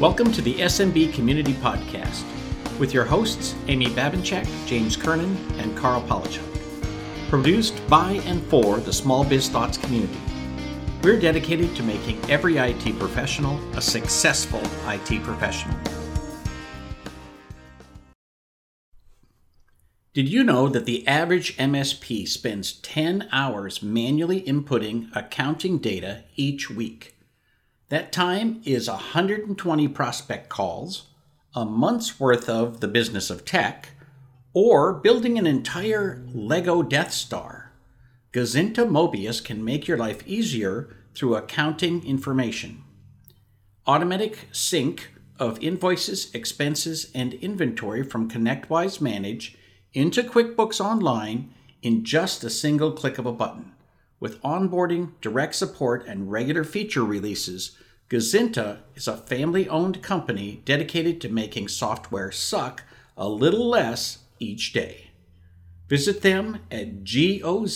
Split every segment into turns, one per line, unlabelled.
Welcome to the SMB Community Podcast with your hosts, Amy Babinchak, James Kernan, and Karl Palachuk. Produced by and for the Small Biz Thoughts community. We're dedicated to making every IT professional a successful IT professional. Did you know that the average MSP spends 10 hours manually inputting accounting data each week? That time is 120 prospect calls, a month's worth of the business of tech, or building an entire Lego Death Star. Gozynta Mobius can make your life easier through accounting information. Automatic sync of invoices, expenses, and inventory from ConnectWise Manage into QuickBooks Online in just a single click of a button. With onboarding, direct support, and regular feature releases, Gozynta is a family owned company dedicated to making software suck a little less each day. Visit them at gozynta.com.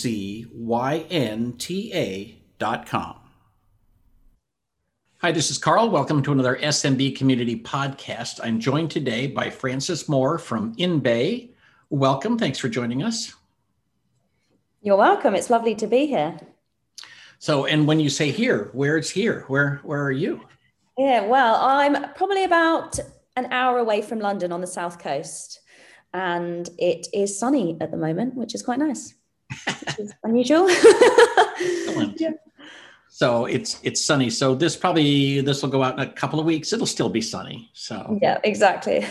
Hi, this is Karl. Welcome to another SMB Community Podcast. I'm joined today by Frances Moore from InBay welcome. Thanks for joining us.
You're welcome. It's lovely to be here.
So, and when you say here, where it's here? Where where are you?
Yeah, well, I'm probably about an hour away from London on the south coast, and it is sunny at the moment, which is quite nice. which is unusual.
yeah. So it's it's sunny. So this probably this will go out in a couple of weeks. It'll still be sunny. So
yeah, exactly.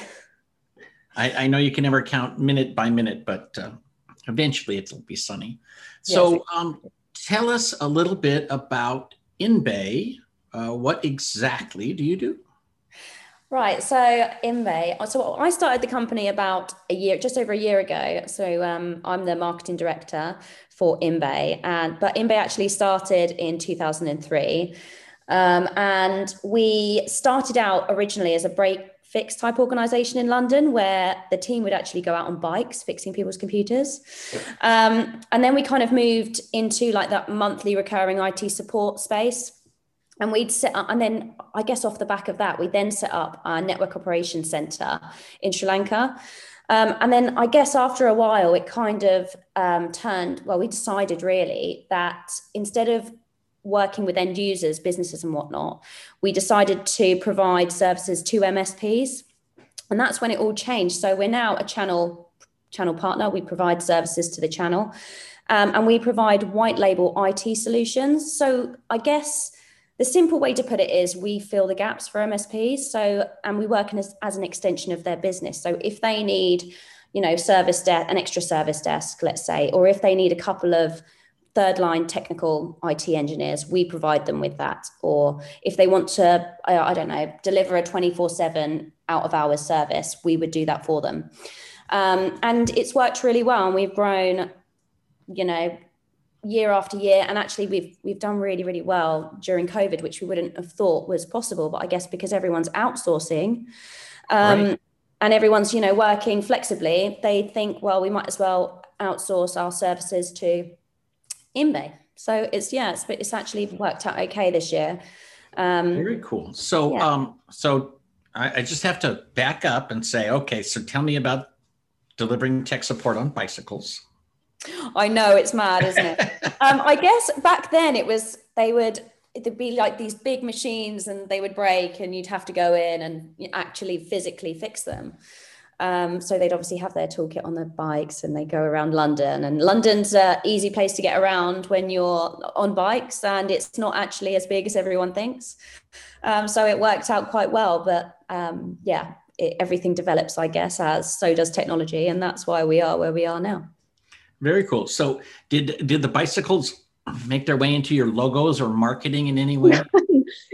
I, I know you can never count minute by minute, but uh, eventually it'll be sunny. So, yes. um, tell us a little bit about InBay. Uh, what exactly do you do?
Right. So InBay. So I started the company about a year, just over a year ago. So um, I'm the marketing director for InBay, and but InBay actually started in 2003, um, and we started out originally as a break fix type organization in London where the team would actually go out on bikes fixing people's computers. Um, and then we kind of moved into like that monthly recurring IT support space. And we'd set up, and then I guess off the back of that, we then set up our network operations center in Sri Lanka. Um, and then I guess after a while, it kind of um, turned, well, we decided really that instead of working with end users, businesses, and whatnot, we decided to provide services to MSPs. And that's when it all changed. So we're now a channel channel partner. We provide services to the channel. Um, and we provide white label IT solutions. So I guess the simple way to put it is we fill the gaps for MSPs. So and we work as, as an extension of their business. So if they need, you know, service desk, an extra service desk, let's say, or if they need a couple of third line technical IT engineers, we provide them with that. Or if they want to, I, I don't know, deliver a 24 7 out of hours service, we would do that for them. Um, and it's worked really well. And we've grown, you know, year after year. And actually, we've we've done really, really well during COVID, which we wouldn't have thought was possible. But I guess because everyone's outsourcing. Um, right. And everyone's, you know, working flexibly. They think, well, we might as well outsource our services to InBay. So it's yeah, it's it's actually worked out okay this year.
Um, Very cool. So yeah. um, so I, I just have to back up and say, okay, so tell me about delivering tech support on bicycles.
I know it's mad, isn't it? um, I guess back then it was they would it'd be like these big machines and they would break and you'd have to go in and actually physically fix them. Um, so they'd obviously have their toolkit on their bikes and they go around London. And London's an easy place to get around when you're on bikes, and it's not actually as big as everyone thinks. Um, so it worked out quite well. But um, yeah, it, everything develops, I guess, as so does technology, and that's why we are where we are now.
Very cool. So did did the bicycles make their way into your logos or marketing in any way?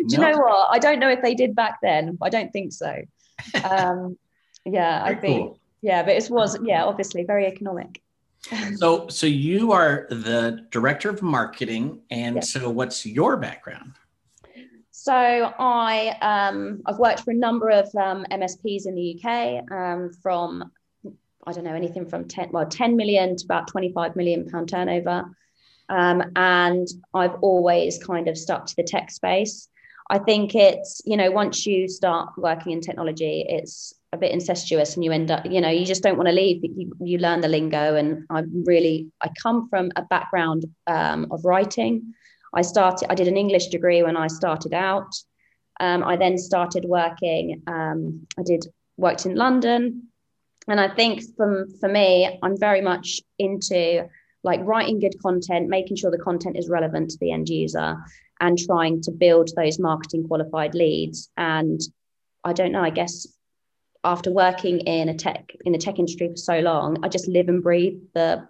Do you know what? I don't know if they did back then. I don't think so. Yeah very i think cool. yeah but it was yeah obviously very economic
so so you are the director of marketing and yes. so what's your background
so I um, I've worked for a number of um, MSPs in the UK um, from I don't know anything from 10 well 10 million to about 25 million pound turnover um, and I've always kind of stuck to the tech space I think it's, you know, once you start working in technology, it's a bit incestuous and you end up, you know, you just don't want to leave. You, you learn the lingo. And I really, I come from a background um, of writing. I started, I did an English degree when I started out. Um, I then started working, um, I did worked in London. And I think from for me, I'm very much into like writing good content, making sure the content is relevant to the end user and trying to build those marketing qualified leads. And I don't know, I guess after working in a tech in the tech industry for so long, I just live and breathe the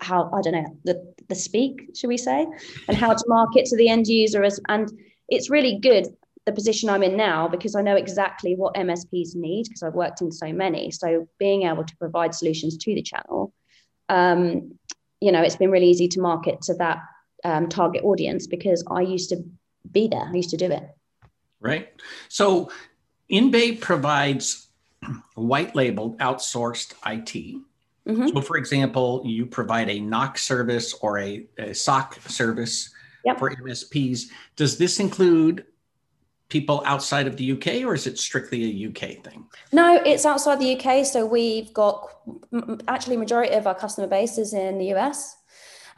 how I don't know the the speak, should we say, and how to market to the end user as and it's really good the position I'm in now because I know exactly what MSPs need because I've worked in so many. So being able to provide solutions to the channel, um, you know, it's been really easy to market to that um, target audience because I used to be there. I used to do it.
Right. So InBay provides white labeled outsourced IT. Mm-hmm. So, for example, you provide a NOC service or a, a SOC service yep. for MSPs. Does this include people outside of the UK or is it strictly a UK thing?
No, it's outside the UK. So we've got actually majority of our customer base is in the US.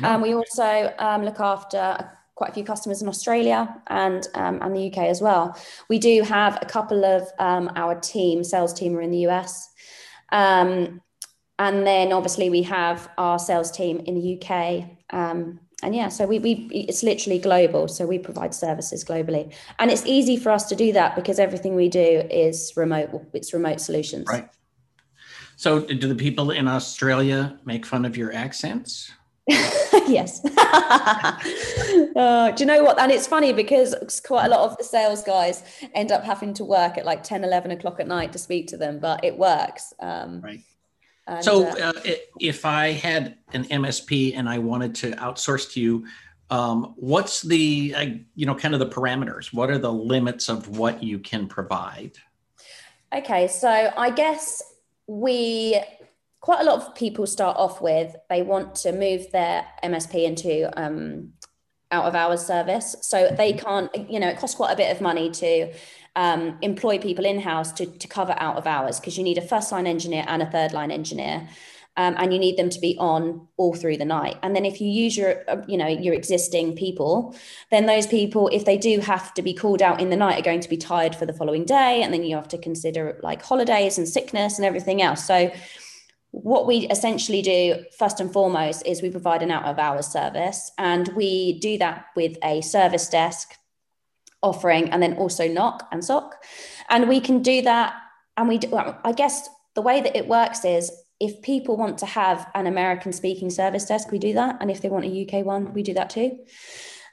Um, we also um, look after quite a few customers in Australia and um, and the UK as well. We do have a couple of um, our team, sales team, are in the US, um, and then obviously we have our sales team in the UK. Um, and yeah, so we, we it's literally global. So we provide services globally, and it's easy for us to do that because everything we do is remote. It's remote solutions.
Right. So, do the people in Australia make fun of your accents?
yes. uh, do you know what? And it's funny because quite a lot of the sales guys end up having to work at like 10, 11 o'clock at night to speak to them, but it works. Um,
right. And, so uh, uh, if I had an MSP and I wanted to outsource to you, um, what's the, uh, you know, kind of the parameters? What are the limits of what you can provide?
Okay. So I guess we quite a lot of people start off with they want to move their MSP into um, out of hours service. So they mm-hmm. can't, you know, it costs quite a bit of money to um, employ people in house to, to cover out of hours because you need a first line engineer and a third line engineer. Um, and you need them to be on all through the night. And then if you use your, uh, you know, your existing people, then those people, if they do have to be called out in the night, are going to be tired for the following day. And then you have to consider like holidays and sickness and everything else. So what we essentially do first and foremost is we provide an out of hours service and we do that with a service desk offering and then also NOC and SOC and we can do that and we do, well, i guess the way that it works is if people want to have an american speaking service desk we do that and if they want a uk one we do that too.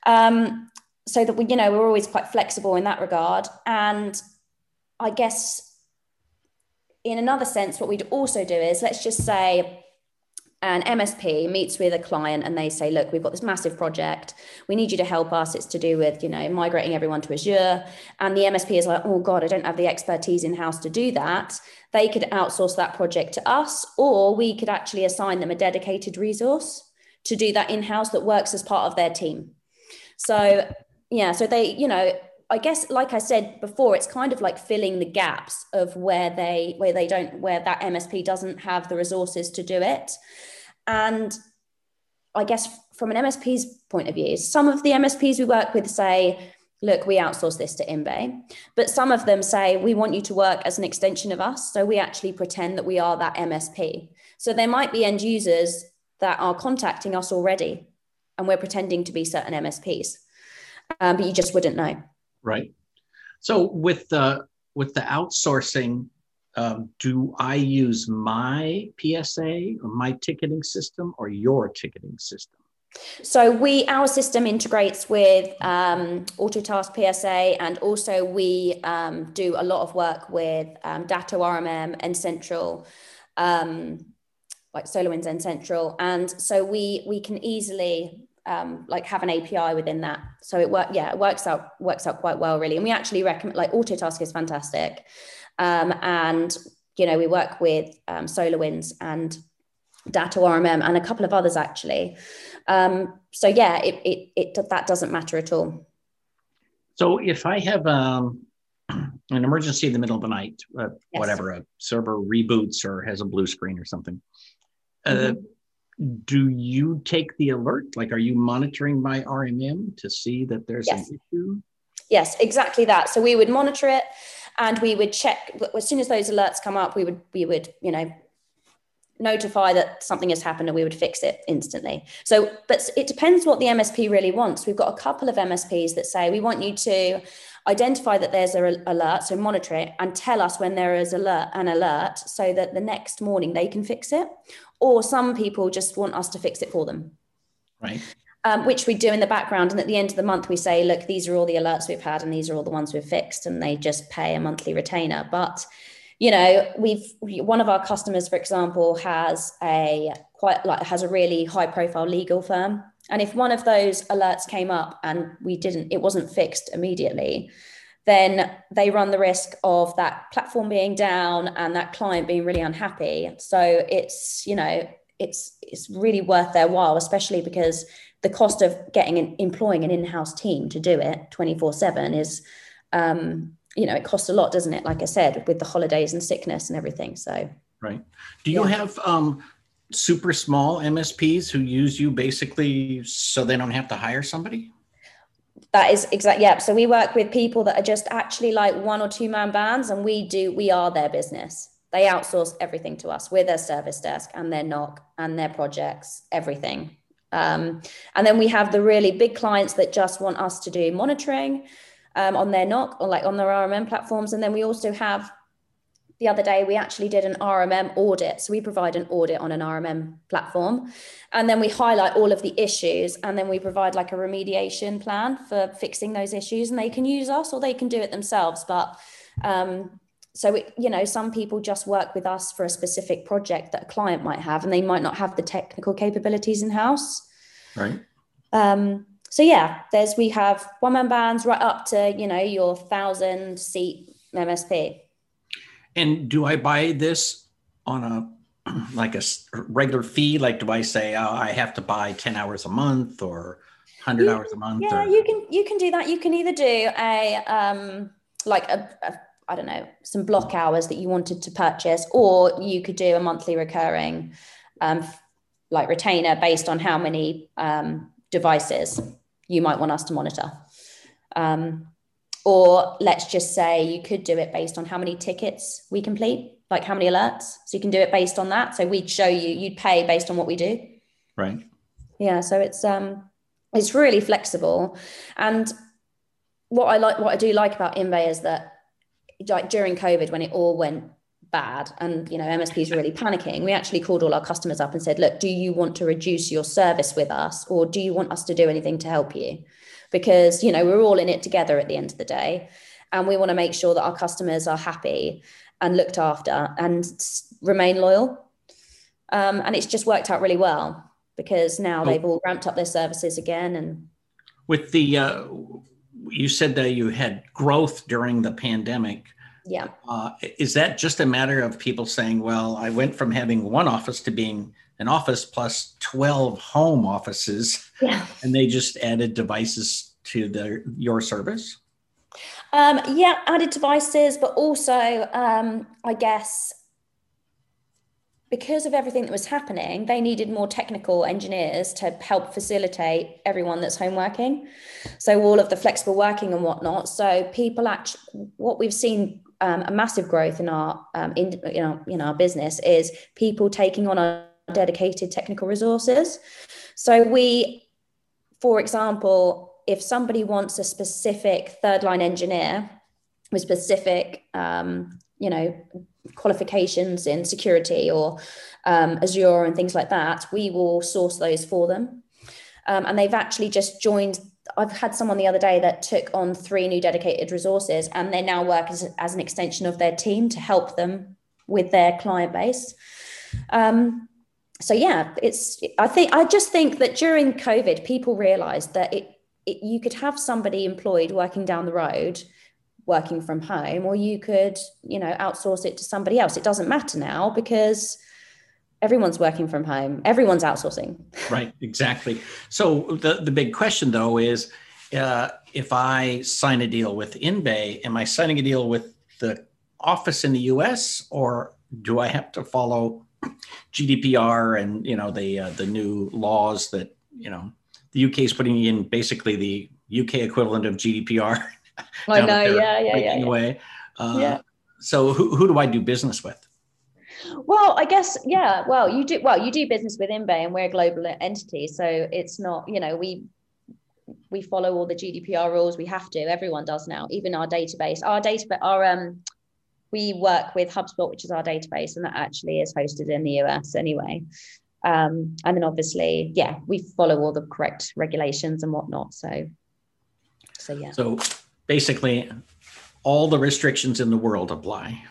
Um, so that we you know we're always quite flexible in that regard and i guess in another sense, what we'd also do is let's just say an MSP meets with a client and they say, look, we've got this massive project. We need you to help us. It's to do with, you know, migrating everyone to Azure. And the MSP is like, oh God, I don't have the expertise in house to do that. They could outsource that project to us, or we could actually assign them a dedicated resource to do that in house that works as part of their team. So, yeah, so they, you know, I guess, like I said before, it's kind of like filling the gaps of where they where they don't where that MSP doesn't have the resources to do it. And I guess from an MSP's point of view, some of the MSPs we work with say, look, we outsource this to InBay. But some of them say, we want you to work as an extension of us. So we actually pretend that we are that MSP. So there might be end users that are contacting us already, and we're pretending to be certain MSPs, um, but you just wouldn't know.
Right. So with the with the outsourcing, um, do I use my PSA or my ticketing system or your ticketing system?
So we our system integrates with um, Autotask PSA, and also we um, do a lot of work with um, Datto RMM N-central, um, like SolarWinds N-central, and so we we can easily um, like have an API within that. So it work, yeah, it works out works out quite well, really. And we actually recommend like Autotask is fantastic, um, and you know we work with um, SolarWinds and Datto RMM and a couple of others actually. Um, so yeah, it, it it that doesn't matter at all.
So if I have um, an emergency in the middle of the night, uh, yes. whatever, a server reboots or has a blue screen or something, uh, mm-hmm. Do you take the alert? Like, are you monitoring my RMM to see that there's yes. an issue?
Yes, exactly that. So we would monitor it and we would check as soon as those alerts come up we would we would you know notify that something has happened and we would fix it instantly so but it depends what the msp really wants we've got a couple of msps that say we want you to identify that there's an alert so monitor it and tell us when there is alert an alert so that the next morning they can fix it or some people just want us to fix it for them
right
um, which we do in the background. And at the end of the month, we say, look, these are all the alerts we've had, and these are all the ones we've fixed, and they just pay a monthly retainer. But you know, we've one of our customers, for example, has a quite like has a really high profile legal firm, and if one of those alerts came up and we didn't, it wasn't fixed immediately. Then they run the risk of that platform being down and that client being really unhappy. So it's, you know, it's it's really worth their while, especially because the cost of getting and employing an in-house team to do it 24 7 is um, you know it costs a lot doesn't it? Like i said with the holidays and sickness and everything so.
Right. Do you yeah. have um, super small msps who use you basically so they don't have to hire somebody?
That is exactly yeah. So we work with people that are just actually like one or two man bands and we do we are their business. They outsource everything to us. We're their service desk and their NOC and their projects everything. Um, and then we have the really big clients that just want us to do monitoring um, on their NOC or like on their RMM platforms. And then we also have the other day we actually did an RMM audit. So we provide an audit on an RMM platform, and then we highlight all of the issues, and then we provide like a remediation plan for fixing those issues. And they can use us or they can do it themselves. But um, so it, you know, some people just work with us for a specific project that a client might have, and they might not have the technical capabilities in house.
Right.
Um, so yeah, there's we have one man bands right up to you know your thousand seat MSP.
And do I buy this on a like a regular fee? Like, do I say oh, I have to buy ten hours a month or hundred hours a month?
Yeah,
or?
you can you can do that. You can either do a um like a, a I don't know, some block hours that you wanted to purchase, or you could do a monthly recurring um, like retainer based on how many um, devices you might want us to monitor. Um, or let's just say you could do it based on how many tickets we complete, like how many alerts. So you can do it based on that. So we'd show you, you'd pay based on what we do.
Right.
Yeah. So it's um it's really flexible. And what I like what I do like about Inbay is that like during COVID when it all went bad and you know MSPs really panicking, we actually called all our customers up and said, look, do you want to reduce your service with us or do you want us to do anything to help you? Because you know we're all in it together at the end of the day, and we want to make sure that our customers are happy and looked after and remain loyal. Um, and it's just worked out really well because now oh. they've all ramped up their services again and
with the uh, you said that you had growth during the pandemic.
Yeah.
Uh, is that just a matter of people saying, well, I went from having one office to being an office plus 12 home offices
yeah.
and they just added devices to their your service?
Um, yeah, added devices, but also um, I guess because of everything that was happening, they needed more technical engineers to help facilitate everyone that's home working. So all of the flexible working and whatnot. So people actually, what we've seen um, a massive growth in our um, in, in our in our business is people taking on our dedicated technical resources. So we, for example, if somebody wants a specific third line engineer with specific um, you know qualifications in security or um, Azure and things like that, we will source those for them. Um, and they've actually just joined. I've had someone the other day that took on three new dedicated resources, and they now work as, as an extension of their team to help them with their client base. Um, so yeah, it's. I think I just think that during COVID, people realised that it, it you could have somebody employed working down the road working from home or you could you know outsource it to somebody else it doesn't matter now because everyone's working from home everyone's outsourcing
right exactly so the the big question though is uh, if I sign a deal with InBay, am I signing a deal with the office in the U.S. or do I have to follow GDPR and you know the uh, the new laws that you know the UK is putting in basically the UK equivalent of GDPR.
I know, yeah, yeah, yeah,
yeah. Away. Uh, yeah. So who, who do I do business with?
Well, I guess yeah. Well, you do well. You do business with InBay, and we're a global entity, so it's not you know we we follow all the GDPR rules. We have to. Everyone does now. Even our database, our database, our um, we work with HubSpot, which is our database, and that actually is hosted in the US anyway. Um, and then obviously, yeah, we follow all the correct regulations and whatnot. So, so yeah.
So basically, all the restrictions in the world apply.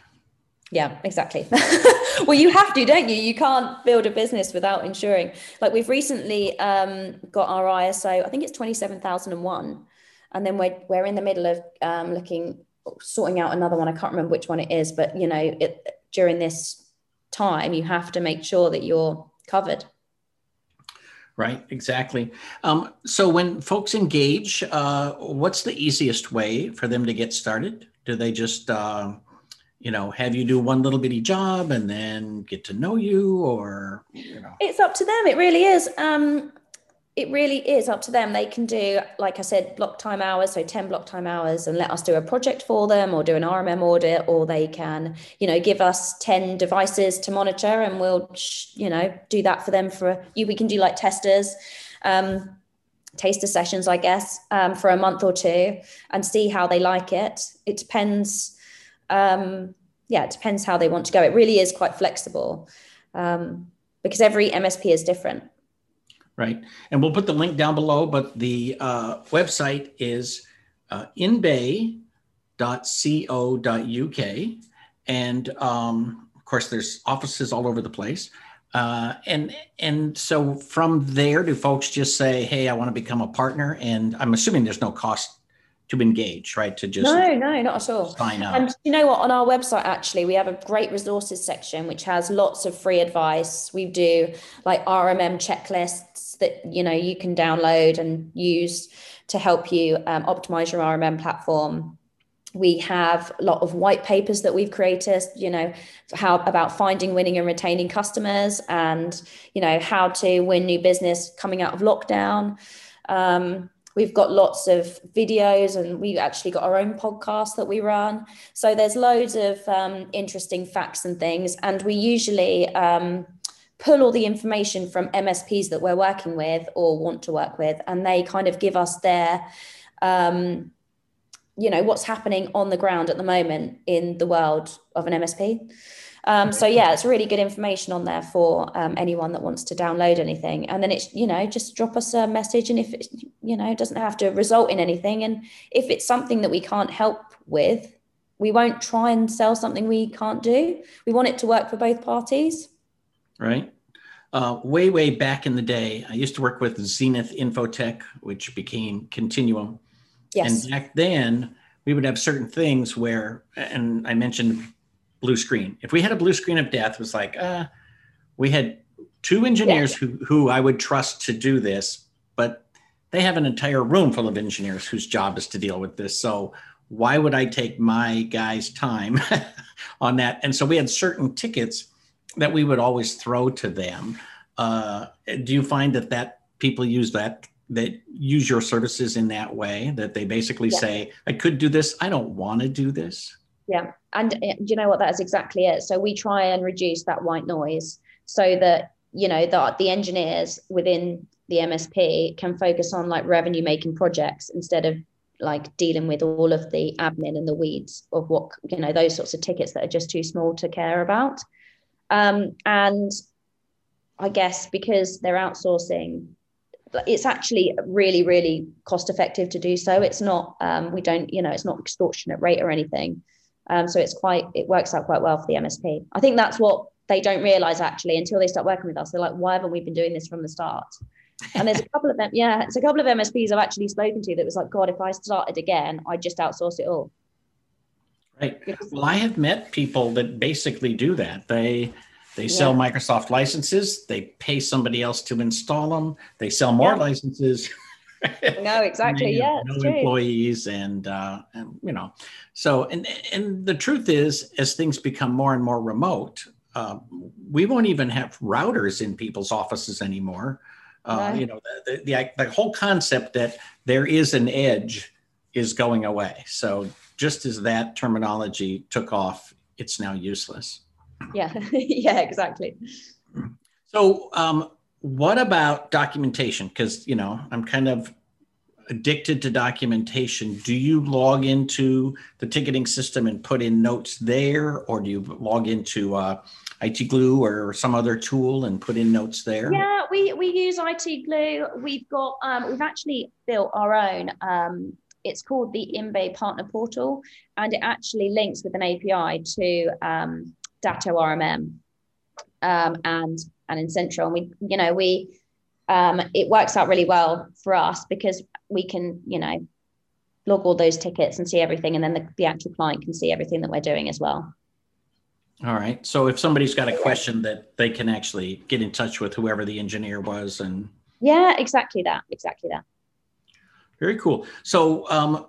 Yeah, exactly. well, you have to, don't you? You can't build a business without insuring. Like we've recently um, got our ISO, I think it's 27001. And then we're, we're in the middle of um, looking, sorting out another one. I can't remember which one it is, but you know, it, during this time, you have to make sure that you're covered.
Right, exactly. Um, so when folks engage, uh, what's the easiest way for them to get started? Do they just, uh, you know, have you do one little bitty job and then get to know you, or you know?
It's up to them. It really is. Um, it really is up to them. They can do, like I said, block time hours, so 10 block time hours, and let us do a project for them or do an RMM audit, or they can, you know, give us 10 devices to monitor and we'll, you know, do that for them for you. We can do like testers, um, taster sessions, I guess, um, for a month or two and see how they like it. It depends. Um, yeah, it depends how they want to go. It really is quite flexible um, because every MSP is different
right? And we'll put the link down below, but the uh, website is uh, inbay.co.uk. And um, of course, there's offices all over the place. Uh, and and so from there, do folks just say, "Hey, I want to become a partner"? And I'm assuming there's no cost to engage, right? To just
no, no, not at all. Sign up. And you know what? On our website, actually, we have a great resources section which has lots of free advice. We do like RMM checklists that you know you can download and use to help you um, optimize your RMM platform. We have a lot of white papers that we've created, you know, how about finding, winning, and retaining customers, and you know how to win new business coming out of lockdown. Um, We've got lots of videos and we actually got our own podcast that we run. So there's loads of um, interesting facts and things. And we usually um, pull all the information from MSPs that we're working with or want to work with, and they kind of give us their, um, you know, what's happening on the ground at the moment in the world of an MSP. Um, so yeah, it's really good information on there for um, anyone that wants to download anything. And then it's you know just drop us a message, and if it, you know doesn't have to result in anything, and if it's something that we can't help with, we won't try and sell something we can't do. We want it to work for both parties.
Right. Uh, way way back in the day, I used to work with Zenith Infotech, which became Continuum. Yes. And back then, we would have certain things where, and I mentioned blue screen. If we had a blue screen of death, it was like, uh, we had two engineers yeah. who who I would trust to do this, but they have an entire room full of engineers whose job is to deal with this. So why would I take my guy's time on that? And so we had certain tickets that we would always throw to them. Uh, do you find that that people use that that use your services in that way that they basically yeah. say i could do this i don't want to do this
yeah. And uh, you know what? That is exactly it. So we try and reduce that white noise so that, you know, that the engineers within the MSP can focus on like revenue making projects instead of like dealing with all of the admin and the weeds of what, you know, those sorts of tickets that are just too small to care about. Um, and I guess because they're outsourcing, it's actually really, really cost effective to do so. It's not, um, we don't, you know, it's not extortionate rate or anything. Um, so it's quite, it works out quite well for the MSP. I think that's what they don't realize actually until they start working with us. They're like, why haven't we been doing this from the start? And there's a couple of them, yeah, it's a couple of MSPs I've actually spoken to that was like, God, if I started again, I'd just outsource it all.
Right. Well, I have met people that basically do that. They they sell. Microsoft licenses, they pay somebody else to install them, they sell more yeah. licenses.
no, exactly. yeah,
no employees, and, uh, and you know, so and and the truth is, as things become more and more remote, uh, we won't even have routers in people's offices anymore. Uh, You know, the, the, the whole concept that there is an edge is going away. So just as that terminology took off, it's now useless.
Yeah, yeah, exactly.
So, um, what about documentation? Because you know, I'm kind of addicted to documentation. Do you log into the ticketing system and put in notes there, or do you log into uh, IT Glue or some other tool and put in notes there?
Yeah, we we use IT Glue. We've got um, we've actually built our own. Um, it's called the InBay Partner Portal, and it actually links with an API to um, Datto RMM um, and and N-central. And we, you know, we um, it works out really well for us because we can, you know, log all those tickets and see everything, and then the, the actual client can see everything that we're doing as well.
All right. So if somebody's got a question that they can actually get in touch with whoever the engineer was and
Yeah, exactly that. Exactly that.
Very cool. So um,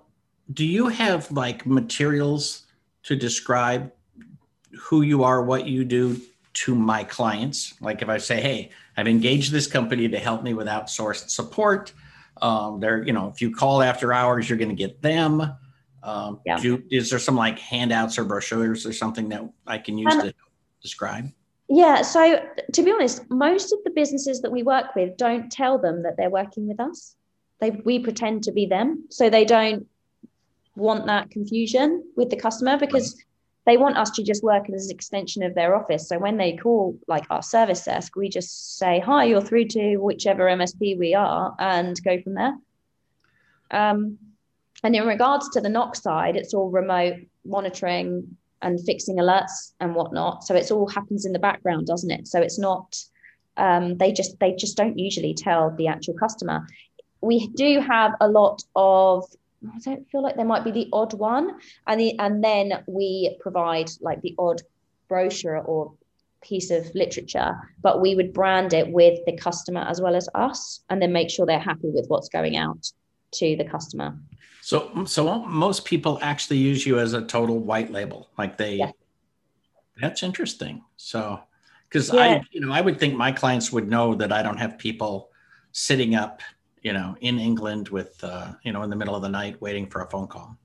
do you have like materials to describe who you are, what you do to my clients? Like if I say, hey, I've engaged this company to help me with outsourced support. Um, they're, you know, if you call after hours, you're going to get them. Um, yeah. You, is there some like handouts or brochures or something that I can use um, to describe?
Yeah. So to be honest, most of the businesses that we work with don't tell them that they're working with us. They we pretend to be them, so they don't want that confusion with the customer because right. They want us to just work as an extension of their office. So when they call like our service desk, we just say, "Hi, you're through to whichever MSP we are," and go from there. Um, and in regards to the NOC side, it's all remote monitoring and fixing alerts and whatnot. So it's all happens in the background, doesn't it? So it's not um, they just they just don't usually tell the actual customer. We do have a lot of I don't feel like there might be the odd one, and the and then we provide like the odd brochure or piece of literature, but we would brand it with the customer as well as us, and then make sure they're happy with what's going out to the customer.
So, so most people actually use you as a total white label, like they. Yeah. That's interesting. So, because yeah. I, you know, I would think my clients would know that I don't have people sitting up, you know, in England with, uh, you know, in the middle of the night waiting for a phone call.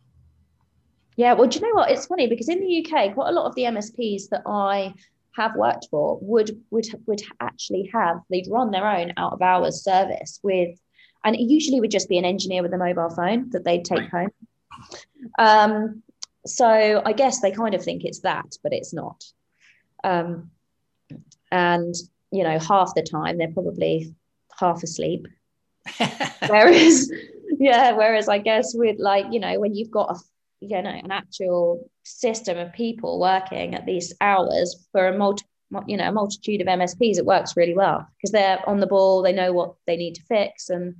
Yeah, well, do you know what? It's funny because in the UK, quite a lot of the MSPs that I have worked for would would would actually have they'd run their own out of hours service with and it usually would just be an engineer with a mobile phone that they'd take right. home. Um, so I guess they kind of think it's that, but it's not. Um, and you know, half the time they're probably half asleep. whereas, yeah, whereas I guess with like you know when you've got a you know an actual system of people working at these hours for a multi you know a multitude of MSPs, it works really well because they're on the ball, they know what they need to fix, and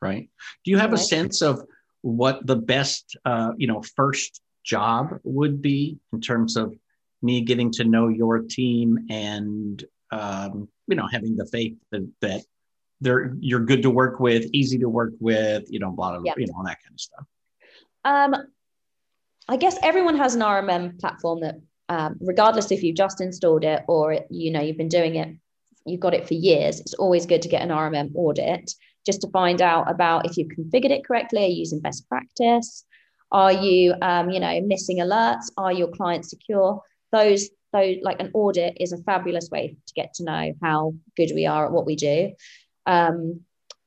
right? Do you have right. a sense of what the best, uh, you know, first job would be in terms of me getting to know your team and, um, you know, having the faith that, that they're you're good to work with, easy to work with, you know, blah, blah, you know, all that kind of stuff.
Um, I guess everyone has an RMM platform that, um, regardless if you've just installed it or you know you've been doing it, you've got it for years. It's always good to get an RMM audit just to find out about if you've configured it correctly, are you using best practice? Are you, um, you know, missing alerts? Are your clients secure? Those, those, like an audit is a fabulous way to get to know how good we are at what we do. Um,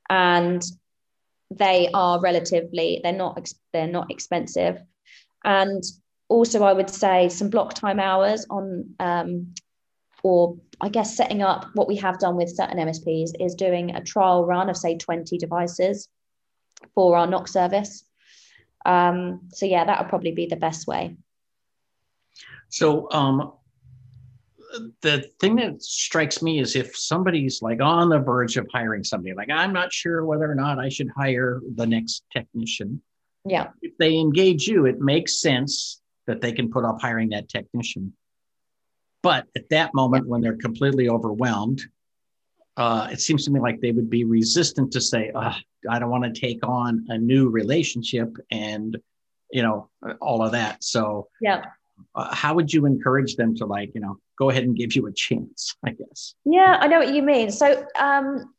and they are relatively, they're not, they're not expensive. And also, I would say some block time hours on um, or I guess setting up what we have done with certain MSPs is doing a trial run of say 20 devices for our NOC service. Um, so yeah, that would probably be the best way.
So um, the thing that strikes me is if somebody's like on the verge of hiring somebody, like I'm not sure whether or not I should hire the next technician.
Yeah.
If they engage you, it makes sense that they can put off hiring that technician. But at that moment, when they're completely overwhelmed, uh, it seems to me like they would be resistant to say, I don't want to take on a new relationship and, you know, all of that. So,
yeah.
Uh, how would you encourage them to like, you know, go ahead and give you a chance, I guess?
Yeah, I know what you mean. So, um,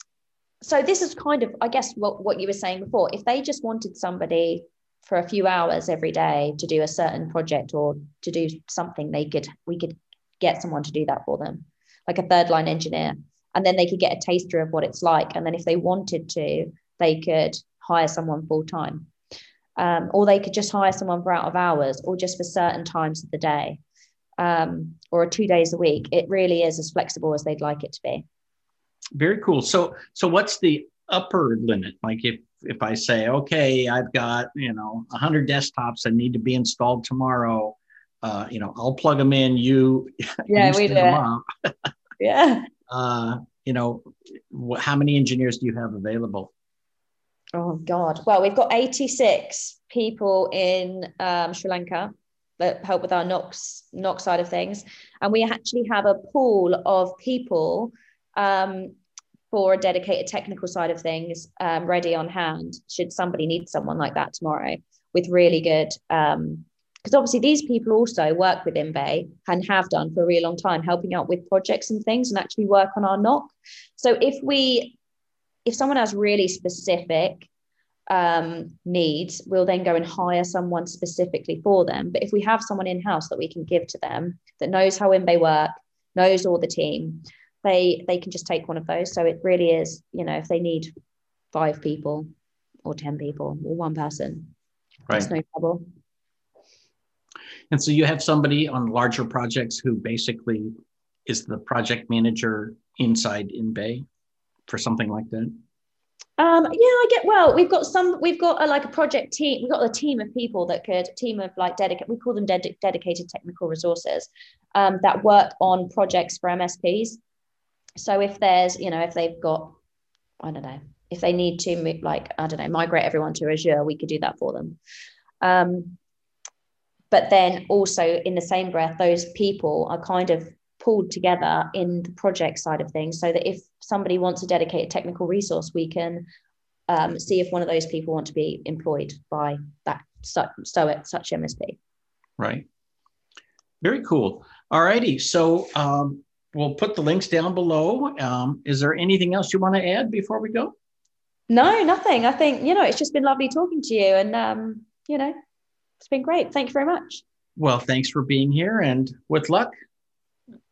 so this is kind of, I guess, what, what you were saying before. If they just wanted somebody for a few hours every day to do a certain project or to do something, they could, we could get someone to do that for them, like a third line engineer and then they could get a taster of what it's like and then if they wanted to they could hire someone full time um, or they could just hire someone for out of hours or just for certain times of the day um, or two days a week. It really is as flexible as they'd like it to be.
Very cool. So so what's the upper limit? Like if if i say okay i've got you know 100 desktops that need to be installed tomorrow uh, you know i'll plug them in you
yeah you we do. yeah.
Uh, you know, wh- how many engineers do you have available?
Oh God! Well, we've got 86 people in um, Sri Lanka that help with our NOC NOC side of things, and we actually have a pool of people um, for a dedicated technical side of things um, ready on hand. Should somebody need someone like that tomorrow, with really good um, because obviously these people also work with InBay and have done for a really long time, helping out with projects and things and actually work on our NOC. So if we, if someone has really specific um, needs, we'll then go and hire someone specifically for them. But if we have someone in house that we can give to them that knows how InBay work, knows all the team, they they can just take one of those. So it really is, you know, if they need five people or ten people or one person, right. it's no trouble.
And so you have somebody on larger projects who basically is the project manager inside InBay for something like that.
Um, yeah, I get. Well, we've got some. We've got a, like a project team. We've got a team of people that could team of like dedicated. We call them ded- dedicated technical resources um, that work on projects for MSPs. So if there's, you know, if they've got, I don't know, if they need to like, I don't know, migrate everyone to Azure, we could do that for them. Um, but then also in the same breath those people are kind of pulled together in the project side of things so that if somebody wants to dedicate a dedicated technical resource we can um, see if one of those people want to be employed by that so, so such msp
right very cool all righty so um, we'll put the links down below um, is there anything else you want to add before we go
no nothing i think you know it's just been lovely talking to you and um, you know it's been great. Thank you very much.
Well, thanks for being here. And with luck,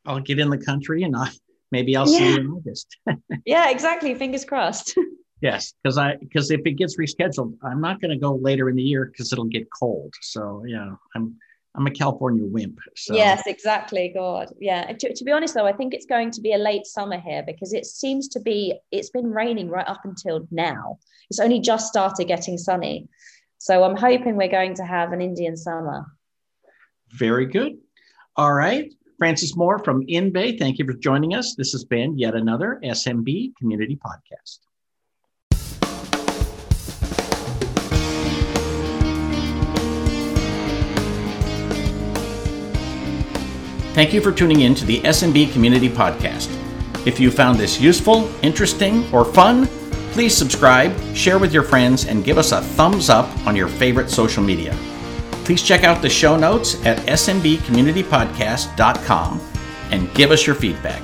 I'll get in the country and I, maybe I'll yeah. see you in August.
yeah, exactly. Fingers crossed.
yes, because I because if it gets rescheduled, I'm not going to go later in the year because it'll get cold. So yeah, I'm I'm a California wimp. So.
Yes, exactly. God, yeah. To, to, be honest, though, I think it's going to be a late summer here because it seems to be. It's been raining right up until now. It's only just started getting sunny. So I'm hoping we're going to have an Indian summer.
Very good. All right. Frances Moore from InBay, thank you for joining us. This has been yet another SMB Community Podcast. Thank you for tuning in to the SMB Community Podcast. If you found this useful, interesting, or fun, Please subscribe, share with your friends, and give us a thumbs up on your favorite social media. Please check out the show notes at smbcommunitypodcast.com and give us your feedback.